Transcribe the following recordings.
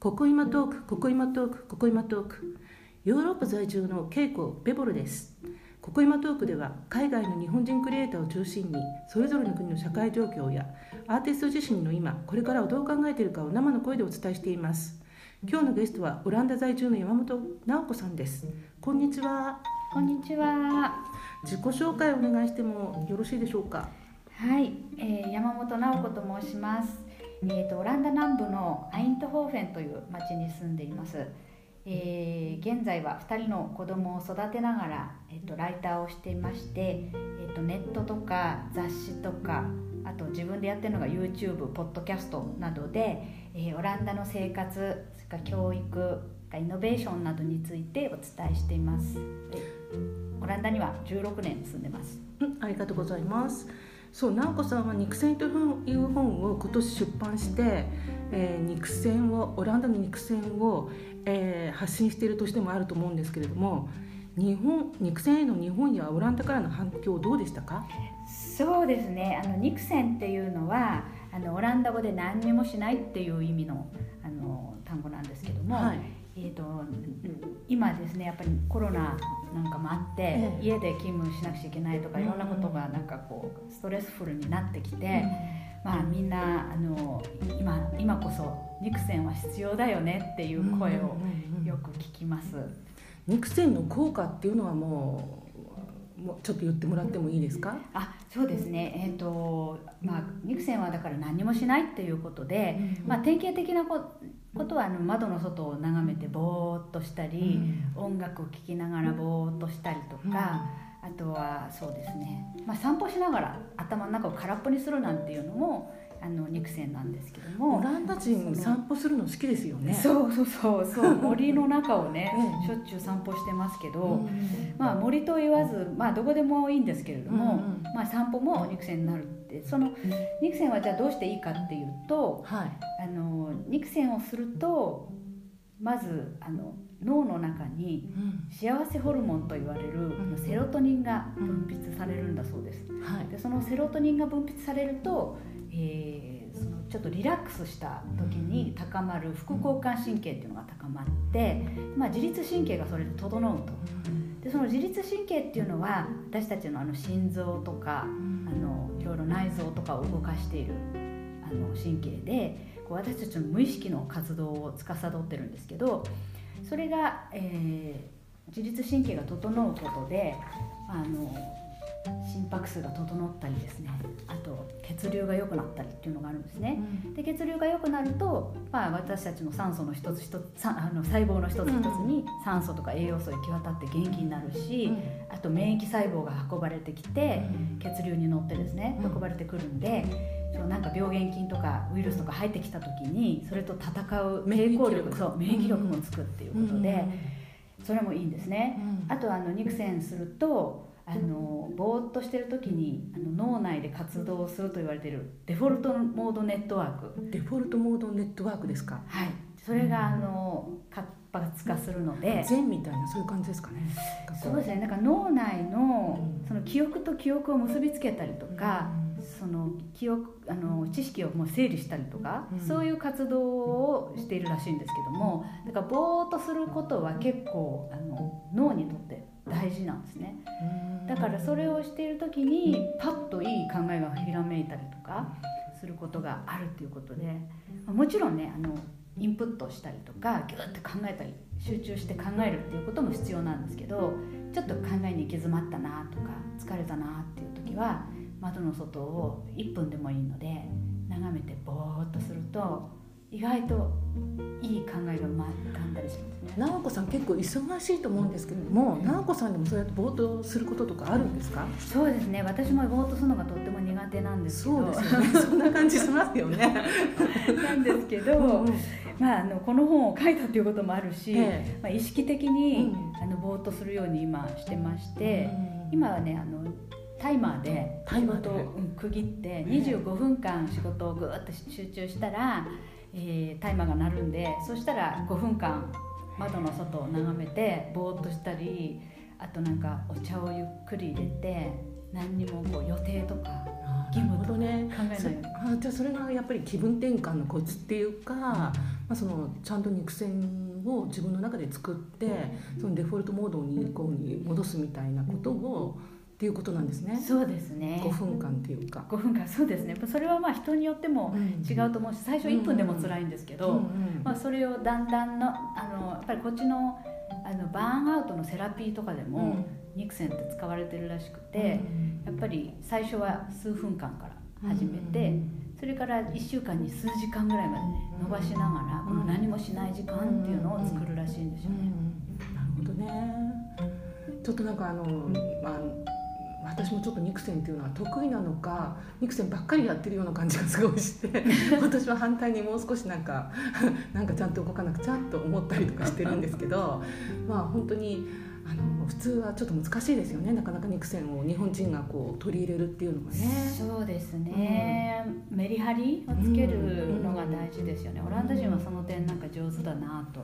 ここ今トークここ今トークここ今トーク。ヨーロッパ在住のケイコベボルです。ここ今トークでは海外の日本人クリエイターを中心にそれぞれの国の社会状況やアーティスト自身の今これからをどう考えているかを生の声でお伝えしています。今日のゲストはオランダ在住の山本直子さんです。こんにちは。こんにちは。自己紹介をお願いしてもよろしいでしょうか？はい、えー山本直子と申します。えーとオランダ南部のアイントホーフェンという町に住んでいます。えー現在は2人の子供を育てながら、えー、とライターをしていまして、えー、とネットとか雑誌とかあと自分でやってるのが YouTube ポッドキャストなどで、えーオランダの生活それから教育イノベーションなどについてお伝えしています。オランダには16年住んでます。ありがとうございます。そう直子さんは肉戦という本を今年出版して、えー肉戦をオランダの肉戦を、えー発信しているとしてもあると思うんですけれども日本肉戦への日本やオランダからの反響どうでしたか？そうですね。あのニクセンっていうのはあのオランダ語で何にもしないっていう意味のあの単語なんですけども、はい。えー、と今ですねやっぱりコロナなんかもあって、ええ。家で勤務しなくちゃいけないとかうん。いろんなことがなんかこうストレスフルになってきて、まあ、みんなあの今今こそニクセンは必要だよねっていう声をよく聞きます。肉戦の効果っていうのはもうもうちょっと言ってもらってもいいですか、あそうですね、えーとまあ、ニクセンはだから何もしないっていうことで、まあ、典型的なこことはあの窓の外を眺めてぼーっとしたり、音楽を聴きながらぼーっとしたりとか、あとはそうですね、まあ、散歩しながら頭の中を空っぽにするなんていうのもあの肉線なんですけどもオランダ人散歩するの好きですよね。そうそうそうそう。森の中をねええしょっちゅう散歩してますけど、うん。まあ、森と言わず、まあ、どこでもいいんですけれども、うんうん。まあ、散歩も肉線になるってその肉線はじゃあどうしていいかっていうとはい。あの肉線をするとまずあの脳の中にうん。幸せホルモンと言われるん。セロトニンが分泌されるんだそうです。はい。でそのセロトニンが分泌されると、えーそのちょっとリラックスした時に高まる副交感神経っていうのが高まって、まあ、自律神経がそれで整うと。でその自律神経っていうのは私たちのあの心臓とかあのいろいろ内臓とかを動かしているあの神経でこう私たちの無意識の活動を司ってるんですけどそれが、えー自律神経が整うことであの心拍数が整ったりですねあと血流が良くなったりっていうのがあるんですね。で血流が良くなると、まあ、私たちの酸素の一つ一つさあの細胞の一つ一つに酸素とか栄養素が行き渡って元気になるし、あと免疫細胞が運ばれてきて、血流に乗ってですねうん。運ばれてくるんで、そうなんか病原菌とかウイルスとか入ってきた時にそれと戦う免疫力。抵抗力そう免疫力もつくっていうことで、それもいいんですね。あとはあの肉線するとあのぼーっとしてる時にあの脳内で活動すると言われているデフォルトモードネットワーク、デフォルトモードネットワークですか？はい、それがあの活発化するので、禅みたいなそういう感じですかね。そうですね。なんか脳内のうん。その記憶と記憶を結びつけたりとか、その記憶あの知識をもう整理したりとか、うん。そういう活動をしているらしいんですけどもだからぼーっとすることは結構あの脳にとって大事なんですね。だからそれをしている時にパッといい考えがひらめいたりとかすることがあるっていうことでもちろんねあのインプットしたりとかギュッて考えたり集中して考えるっていうことも必要なんですけどちょっと考えに行き詰まったなとか疲れたなっていう時は窓の外を1分でもいいので眺めてぼーっとすると意外といい考えが浮かんだりしますね。直子さん結構忙しいと思うんですけれども直子さんでもそうやってぼーっとすることとかあるんですか？そうですね。私もぼーっとするのがとっても苦手なんですけど。そうですよね。そんな感じしますよね。なんですけど、うんうん。まあ、あのこの本を書いたということもあるし、ええ。まあ、意識的に、うん。あのぼーっとするように今してまして、今はねあのタイマーでタイマーで。仕事を、うん区切ってえ25分間仕事をぐーっと集中したら、えータイマーが鳴るんでそしたら5分間窓の外を眺めてぼーっとしたりあとなんかお茶をゆっくり入れて何にもこう予定とか義務とか考えないように。あじゃあそれがやっぱり気分転換のコツっていうかまあ、そのちゃんと肉線を自分の中で作ってそのデフォルトモードにこうに戻すみたいなことをっていうことなんですね。そうですね。5分間っていうか。5分間そうですね。それはまあ人によっても違うと思うし、最初1分でも辛いんですけど、まあそれをだんだんのあのやっぱりこっちのあのバーンアウトのセラピーとかでも、肉線って使われてるらしくて、やっぱり最初は数分間から始めて、それから1週間に数時間ぐらいまでね伸ばしながらこの何もしない時間っていうのを作るらしいんですよね。なるほどね。ちょっとなんかあのまあ私もちょっと肉線っていうのは得意なのか肉線ばっかりやってるような感じがすごいして 私は反対にもう少しなんかなんかちゃんと動かなくちゃと思ったりとかしてるんですけどまあ本当にあの普通はちょっと難しいですよね。なかなか肉線を日本人がこう取り入れるっていうのがね。そうですね、うん、メリハリをつけるのが大事ですよね、オランダ人はその点なんか上手だなと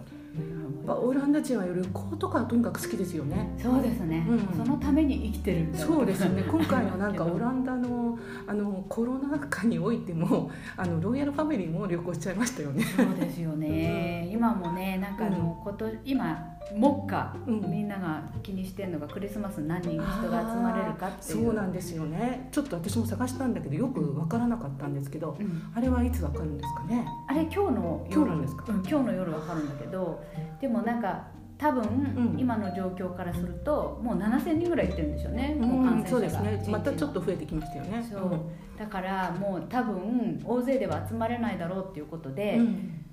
オランダ人は旅行とかとにかく好きですよね。そうですね、うん、そのために生きてるそうですよね。今回のなんかオランダのあのコロナ禍においてもあのロイヤルファミリーも旅行しちゃいましたよね。そうですよね、今もねなんかあの、こと、今目下、うん、みんなが気にしてるのがクリスマス何人人が集まれるかっていう。そうなんですよね。ちょっと私も探したんだけどよく分からなかったんですけど、うん、あれはいつ分かるんですかね？あれ今日の夜。今日ですか、うん、今日の夜分かるんだけどでもなんか多分、うん、今の状況からするともう7000人ぐらいいってるんですよね、もう感染者が、そうですね。またちょっと増えてきましたよね。そう、だからもう多分大勢では集まれないだろうっていうことで、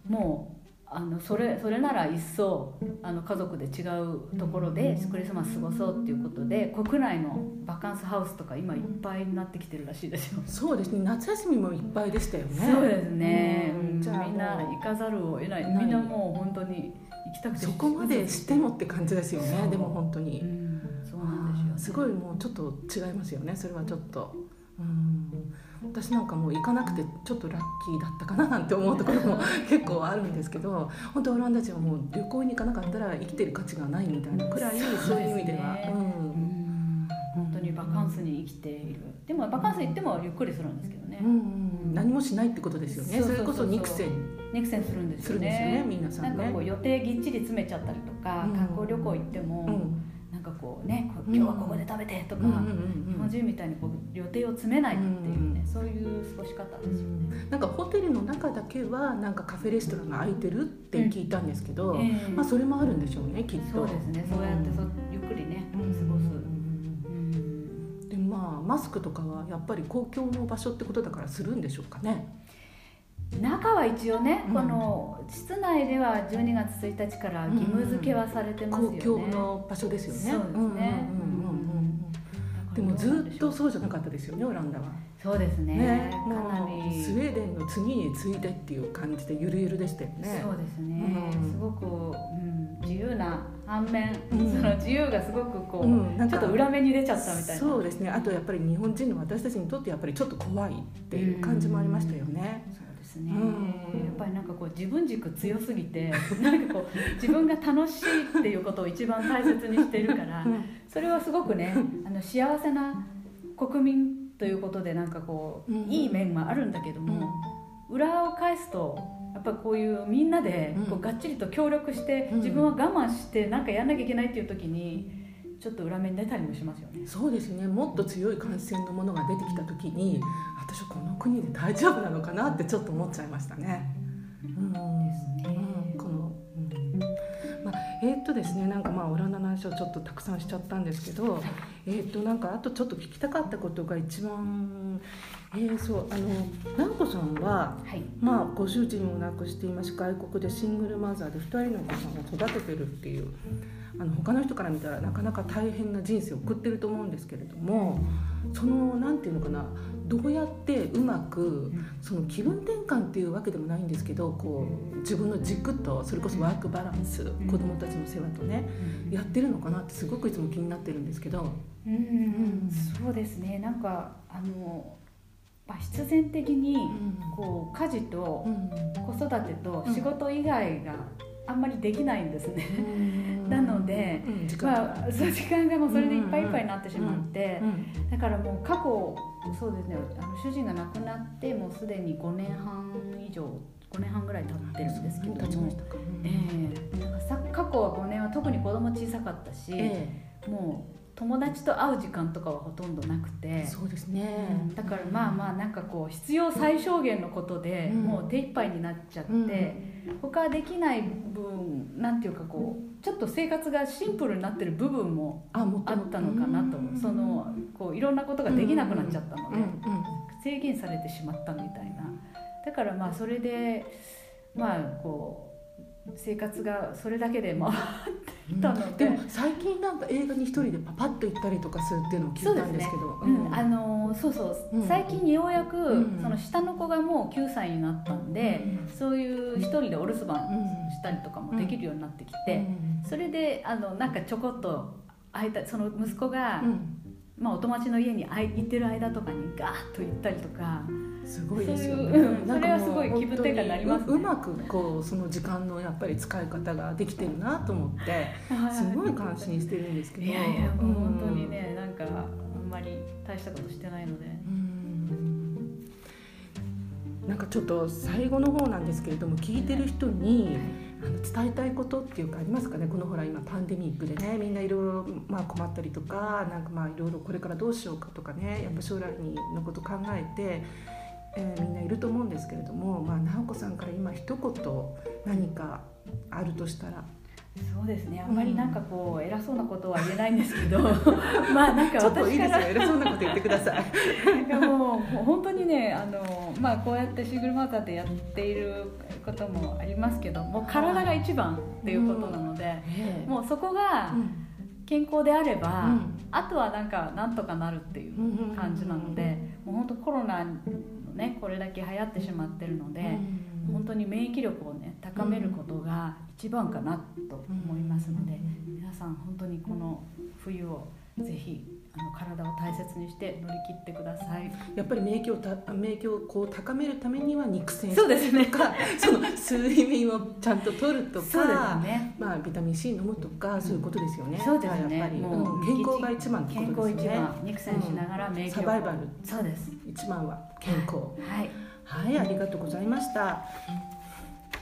もうあのそれそれなら一層あの家族で違うところでクリスマス過ごそうっていうことで国内のバカンスハウスとか今いっぱいになってきてるらしいですよ。そうですね。夏休みもいっぱいでしたよね。そうですね、うん、じゃあみんな行かざるを得ない。みんなもう本当に行きたくてそこまでしてもって感じですよね。でも本当に、うん、そうなんですよ、ね、すごいもうちょっと違いますよね。それはちょっと。うん私なんかもう行かなくてちょっとラッキーだったかななんて思うところも 結構あるんですけど本当オランダ人はもう旅行に行かなかったら生きてる価値がないみたいなくらいそういう意味では。本当にバカンスに生きている。でもバカンス行ってもゆっくりするんですけどね、うんうん、何もしないってことですよね。それこそ肉線肉線するんですよね。よね皆さん、ね、なんかこう予定ぎっちり詰めちゃったりとか、観光旅行行っても、こうね今日はここで食べてとか、日本人みたいにこう予定を詰めないっていうね、そういう過ごし方ですよね。なんかホテルの中だけはなんかカフェレストランが開いてるって聞いたんですけど、えー、まあそれもあるんでしょうねきっと。そうですね。そうやってそゆっくりね過ごす。でまあマスクとかはやっぱり公共の場所ってことだからするんでしょうかね。中は一応ね、うん、この室内では12月1日から義務付けはされてますよね、公共の場所ですよね。そうですね。でもずっとそうじゃなかったですよねオランダは。そうですね。ね。かなり。スウェーデンの次に次いでっていう感じでゆるゆるでしたよね。そうですね、うん、すごく、うん、自由な反面、うん、その自由がすごくこう、うん、なんかちょっと裏目に出ちゃったみたいな。そうですね。あとやっぱり日本人の私たちにとってやっぱりちょっと怖いっていう感じもありましたよね、うんですね、やっぱりなんかこう自分軸強すぎて なんかこう自分が楽しいっていうことを一番大切にしているからそれはすごくねあの幸せな国民ということでなんかこう、いい面はあるんだけども、裏を返すとやっぱこういうみんなでこうがっちりと協力して自分は我慢して何かやんなきゃいけないっていう時に。ちょっと裏目に出たりもしますよね。そうですね。もっと強い感染のものが出てきた時に私はこの国で大丈夫なのかなってちょっと思っちゃいましたね。うんですね、うん、この、うん。まあ、えー、っとですねなんかまあオランダの話をちょっとたくさんしちゃったんですけど、えー、っとなんかあとちょっと聞きたかったことが一番えー、そうあの直子さんは、はい、まあ、ご主人を亡くしています外国でシングルマザーで2人のお子さんを育ててるっていうあの他の人から見たらなかなか大変な人生を送ってると思うんですけれどもその何て言うのかなどうやってうまくその気分転換っていうわけでもないんですけどこう自分の軸とそれこそワークバランス子どもたちの世話とねやってるのかなってすごくいつも気になってるんですけど。うん、うん、そうですね。なんかあの必然的にこう家事と子育てと仕事以外があんまりできないんですね。なので、まあ、そう時間がもうそれでいっぱいいっぱいになってしまって、だからもう過去そうですねあの主人が亡くなってもうすでに5年半以上5年半ぐらい経ってるんですけどええ。なんかさ過去は5年は特に子供小さかったし、え。もう友達と会う時間とかはほとんどなくて。え、そうですね、うん。だからまあまあなんかこう必要最小限のことでうん。もう手一杯になっちゃって、うん。他できない分なんていうかこうちょっと生活がシンプルになってる部分もあったのかなと、う。ん。そのこういろんなことができなくなっちゃったので、制限されてしまったみたいな。だからまあそれでまあこう生活がそれだけで回ってたので。でも最近なんか映画に一人でパパッと行ったりとかするっていうのを聞いたんですけど。うん、あのそうそう、うん最近ようやく、うん。その下の子がもう9歳になったんで、そういう一人でお留守番したりとかもできるようになってきて、それであのなんかちょこっと会えたその息子が、うんまあ、お友達の家に行ってる間とかにガーッと行ったりとか。すごいですよね。そうんそれはすごい気分転換になりますね。ううまくこうその時間のやっぱり使い方ができてるなと思ってすごい感心してるんですけど。いやいやもう本当にねなんかあんまり大したことしてないので。うん。なんかちょっと最後の方なんですけれども聞いてる人にあの伝えたいことっていうかありますかね？このほら今パンデミックでねみんないろいろま困ったりとかなんかまあいろいろこれからどうしようかとかねやっぱ将来のこと考えて、えーみんないると思うんですけれどもまあ直子さんから今一言何かあるとしたら？そうですね。あんまりなんかこう偉そうなことは言えないんですけど。まあなんかちょっといいですよ。偉そうなこと言ってください。いやもう本当にねあの、まあ、こうやってシングルマザーでやっていることもありますけどもう体が一番っていうことなので、もうそこがうん。健康であれば、うん。あとはなんかなんとかなるっていう感じなので、もう本当コロナのねこれだけ流行ってしまってるので、本当に免疫力をね高めることが一番かなと思いますので、皆さん本当にこの冬をぜひあの体を大切にして乗り切ってください。やっぱり免疫をた免疫をこう高めるためには肉鮮そうですねとか その睡眠をちゃんと取るとかそうですね。まあ、ビタミン C 飲むとかそういうことですよね。そうですね。やっぱり、もうん健康が一番って健。康一番、肉鮮しながら免疫力をサバイバルそうです。一番は健康。はい。はい、ありがとうございました。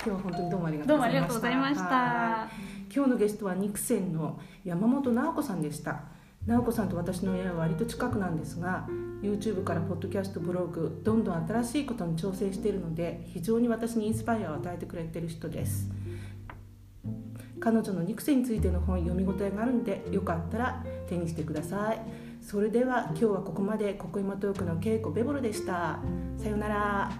今日は本当にどうもありがとうございました。どうもありがとうございましはい。た。今日のゲストは肉鮮の山本直子さんでした。直子さんと私の家は割と近くなんですが YouTube からポッドキャストブログどんどん新しいことに挑戦しているので非常に私にインスパイアを与えてくれている人です。彼女の肉声についての本読み応えがあるのでよかったら手にしてください。それでは今日はここまでここ今トークの稽古ベボルでした。さようなら